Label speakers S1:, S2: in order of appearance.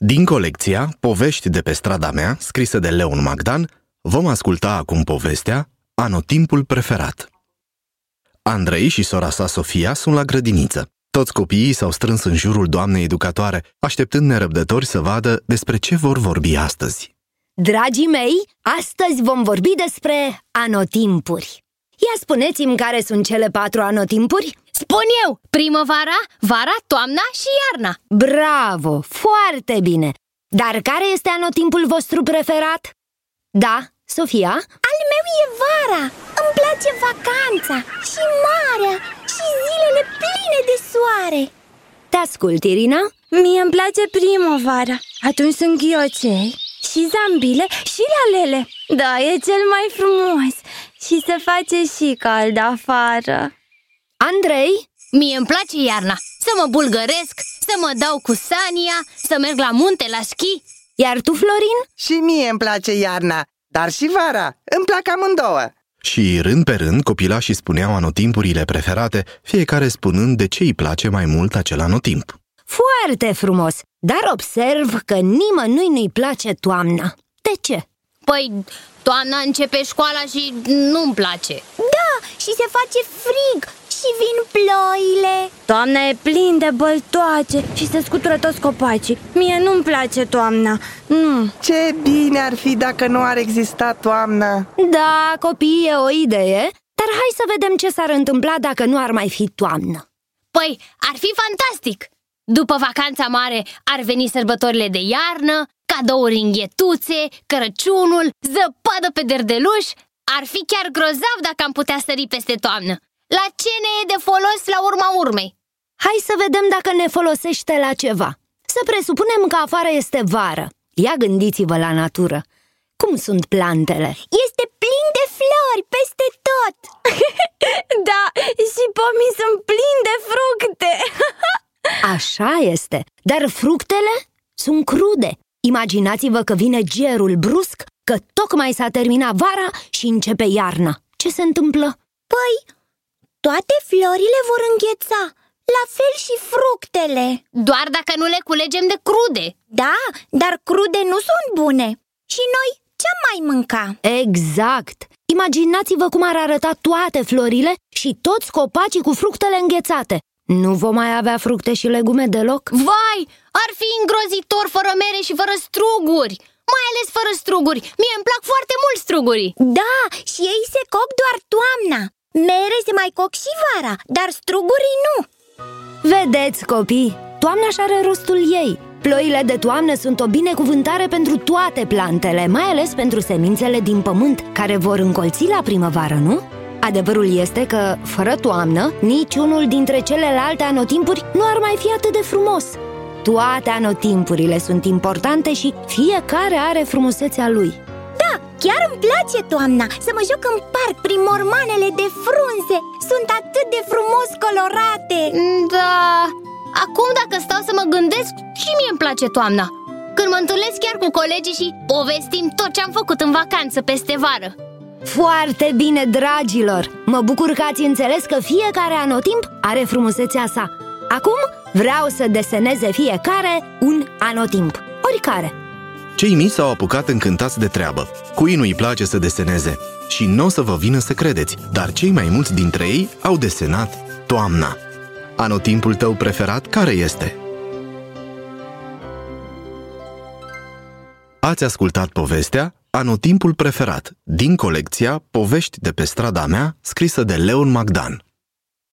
S1: Din colecția Povești de pe strada mea, scrisă de Leon Magdan, vom asculta acum povestea Anotimpul preferat. Andrei și sora sa Sofia sunt la grădiniță. Toți copiii s-au strâns în jurul doamnei educatoare, așteptând nerăbdători să vadă despre ce vor vorbi astăzi.
S2: Dragii mei, astăzi vom vorbi despre anotimpuri. Ia spuneți-mi care sunt cele patru anotimpuri?
S3: Spun eu, primăvara, vara, toamna și iarna
S2: Bravo, foarte bine! Dar care este anotimpul vostru preferat? Da, Sofia?
S4: Al meu e vara Îmi place vacanța și marea și zilele pline de soare
S2: Te ascult, Irina?
S5: Mie îmi place primăvara Atunci sunt ghiocei și zambile și lalele Da, e cel mai frumos Și se face și cald afară
S2: Andrei?
S3: Mie îmi place iarna Să mă bulgăresc, să mă dau cu Sania Să merg la munte, la schi
S2: Iar tu, Florin?
S6: Și mie îmi place iarna, dar și vara. Îmi plac amândouă.
S1: Și rând pe rând, copilașii spuneau anotimpurile preferate, fiecare spunând de ce îi place mai mult acel anotimp.
S2: Foarte frumos, dar observ că nimănui nu-i place toamna. De ce?
S3: Păi, toamna începe școala și nu-mi place
S4: Da, și se face frig și vin ploile
S5: Toamna e plin de băltoace și se scutură toți copacii Mie nu-mi place toamna Nu,
S6: Ce bine ar fi dacă nu ar exista toamna.
S2: Da, copii, e o idee, dar hai să vedem ce s-ar întâmpla dacă nu ar mai fi toamnă.
S3: Păi, ar fi fantastic! După vacanța mare ar veni sărbătorile de iarnă, cadouri înghetuțe, Crăciunul, zăpadă pe derdeluș Ar fi chiar grozav dacă am putea sări peste toamnă La ce ne e de folos la urma urmei?
S2: Hai să vedem dacă ne folosește la ceva. Să presupunem că afară este vară. Ia gândiți-vă la natură. Cum sunt plantele?
S4: Este plin de flori peste tot
S5: da, și pomii sunt plini de fructe
S2: Așa este, dar fructele sunt crude. Imaginați-vă că vine gerul brusc, că tocmai s-a terminat vara și începe iarna. Ce se întâmplă?
S4: Păi, toate florile vor îngheța La fel și fructele
S3: Doar dacă nu le culegem de crude
S4: Da, dar crude nu sunt bune Și noi ce mai mânca?
S2: Exact! Imaginați-vă cum ar arăta toate florile și toți copacii cu fructele înghețate. Nu vom mai avea fructe și legume deloc?
S3: Vai, ar fi îngrozitor fără mere și fără struguri Mai ales fără struguri Mie îmi plac foarte mult strugurii
S4: Da, și ei se coc doar toamna Mere se mai coc și vara, dar strugurii nu
S2: Vedeți, copii, toamna și are rostul ei. Ploile de toamnă sunt o binecuvântare pentru toate plantele, mai ales pentru semințele din pământ, care vor încolți la primăvară, nu? Adevărul este că, fără toamnă, niciunul dintre celelalte anotimpuri nu ar mai fi atât de frumos. Toate anotimpurile sunt importante și fiecare are frumusețea lui.
S4: Da, chiar îmi place toamna Să mă joc în parc prin mormanele de frunze Sunt atât de frumos colorate
S3: Da, acum dacă stau să mă gândesc și mie îmi place toamna Când mă întâlnesc chiar cu colegii și povestim tot ce am făcut în vacanță peste vară
S2: Foarte bine, dragilor! Mă bucur că ați înțeles că fiecare anotimp are frumusețea sa. Acum vreau să deseneze fiecare un anotimp, oricare.
S1: Cei mici s-au apucat încântați de treabă. Cui nu-i place să deseneze? Și nu o să vă vină să credeți, dar cei mai mulți dintre ei au desenat toamna. Anotimpul tău preferat care este? Ați ascultat povestea Anotimpul preferat din colecția Povești de pe strada mea, scrisă de Leon Magdan.